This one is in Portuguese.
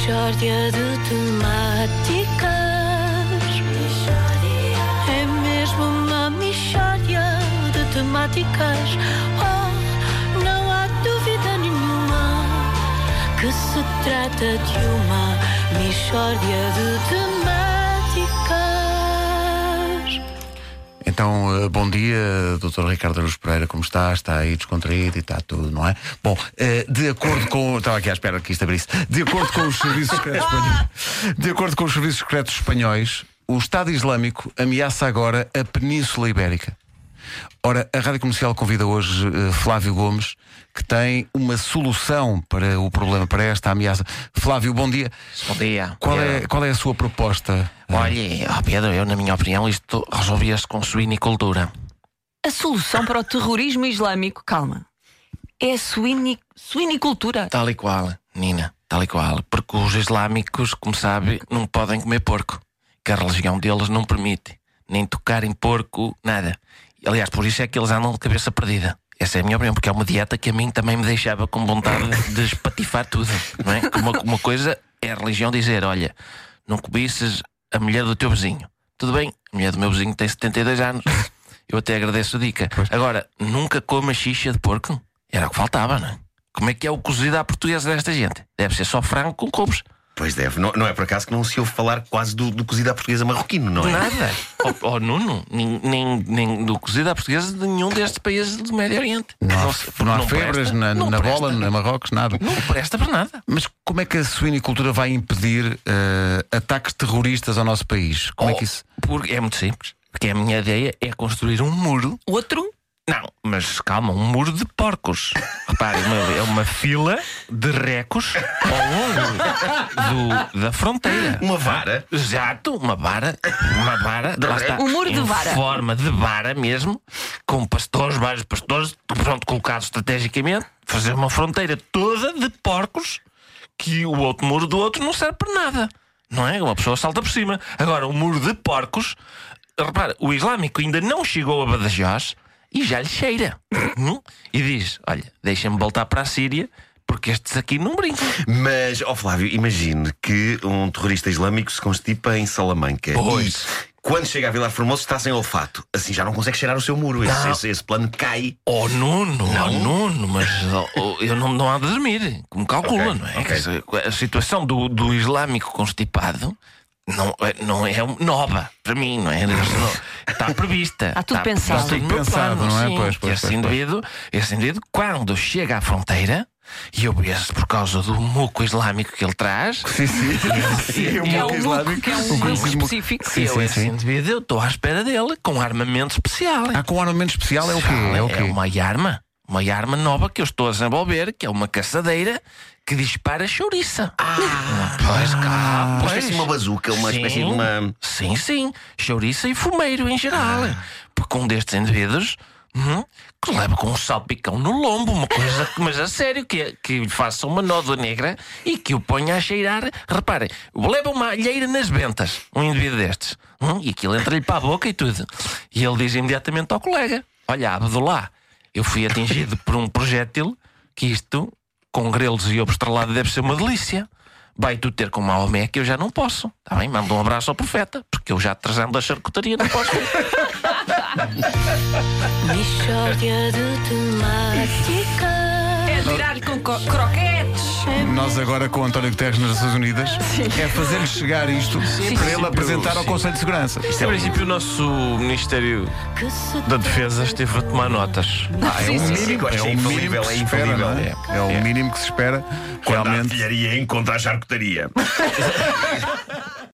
Mishória de temáticas. É mesmo uma mishória de temáticas. Oh, não há dúvida nenhuma que se trata de uma mishória de temáticas. Então, eh, bom dia, Dr. Ricardo Aruz Pereira, como está? Está aí descontraído e está tudo, não é? Bom, eh, de acordo com. Estava aqui à espera que isto abrisse. De acordo com os serviços secretos espanhóis. De acordo com os serviços secretos espanhóis, o Estado Islâmico ameaça agora a Península Ibérica. Ora, a Rádio Comercial convida hoje eh, Flávio Gomes, que tem uma solução para o problema, para esta ameaça. Flávio, bom dia. Bom dia. Qual é, qual é a sua proposta? Olha, ó Pedro, eu, na minha opinião, isto resolvia-se com suinicultura. A solução para o terrorismo islâmico, calma, é a suini, suinicultura. Tal e qual, Nina, tal e qual. Porque os islâmicos, como sabe, não podem comer porco. Que a religião deles não permite. Nem tocar em porco, nada. Aliás, por isso é que eles andam de cabeça perdida. Essa é a minha opinião, porque é uma dieta que a mim também me deixava com vontade de espatifar tudo. Não é? Uma, uma coisa é a religião dizer: olha, não cobices a mulher do teu vizinho. Tudo bem, a mulher do meu vizinho tem 72 anos. Eu até agradeço a dica. Agora, nunca coma xixa de porco? Era o que faltava, não é? Como é que é o cozido à portuguesa desta gente? Deve ser só frango com couves. Pois deve. Não, não é por acaso que não se ouve falar quase do, do cozido à portuguesa marroquino, não é? Nada. Oh, oh, Nuno, nem, nem, nem do cozido à portuguesa de nenhum destes países do Médio Oriente. Não há, se- não há não febras presta. na, Não na presta. bola, na Marrocos, nada. Não presta para nada. Mas como é que a suinicultura vai impedir eh, ataques terroristas ao nosso país? Como é que isso. Porque é muito simples. Porque a minha ideia é construir um muro. Outro, Não, mas calma, um muro de porcos. Repare, uma- é uma fila de recos ao longo do- da fronteira. Uma vara. Exato, uma vara, uma vara, lá está, Um muro de em vara. forma de vara mesmo, com pastores, vários pastores, pronto, colocados estrategicamente, fazer uma fronteira toda de porcos que o outro muro do outro não serve para nada. Não é? Uma pessoa salta por cima. Agora, o muro de porcos, repara, o islâmico ainda não chegou a Badajoz e já lhe cheira. Hum? E diz: Olha, deixa-me voltar para a Síria. Porque estes aqui não brincam. Mas, ó Flávio, imagine que um terrorista islâmico se constipa em Salamanca. Pois. E quando chega a Vilar Formoso está sem olfato. Assim já não consegue cheirar o seu muro. Esse, Não. esse- esse plano cai. Oh Nuno, oh Nuno, mas oh, oh, eu não, não há de dormir, como calcula, Ok, não é? ok. Quer dizer, a situação do, do islâmico constipado não, é- não é nova para mim, não é? Está prevista. Está tudo pensado. Está tudo no pensado, plano, não é? sim. Pois, pois, esse, pois, pois. indivíduo, esse indivíduo, quando chega à fronteira, e eu penso por causa do muco islâmico que ele traz, Sim, sim. sim é muco um islâmico, muco, que é o um muco muco. específico. Sim, eu, sim, esse sim. indivíduo, estou à espera dele com armamento especial. Ah, com armamento especial é o quê? É o quê? uma arma. Uma arma nova que eu estou a desenvolver, que é uma caçadeira que dispara chouriça. Ah, pois, cá, Uma espécie de uma bazuca, uma espécie de uma. Sim, sim. Chouriça e fumeiro em geral. Ah. Porque um destes indivíduos hum, que leva com um salpicão no lombo, uma coisa, mas a sério, que, que lhe faça uma nódoa negra e que o ponha a cheirar. Reparem, leva uma alheira nas ventas, um indivíduo destes. Hum, e aquilo entra-lhe para a boca e tudo. E ele diz imediatamente ao colega: Olha, Abdullah, eu fui atingido por um projétil que isto, com grelos e ovo deve ser uma delícia. Vai tu ter com Maomé que eu já não posso. Está bem? Manda um abraço ao profeta, porque eu já trazendo da charcutaria não posso. Mishória de temáticas. É virar com co- croquetes. Nós agora com o António Guterres nas Nações Unidas é fazer-lhe chegar isto para ele apresentar ao Conselho de Segurança. Em princípio, o nosso Ministério da Defesa esteve a tomar notas. Ah, é o mínimo, é o é mínimo que se é espera, não é? É o É. mínimo que se espera Quando a realmente. artilharia encontra a charcutaria.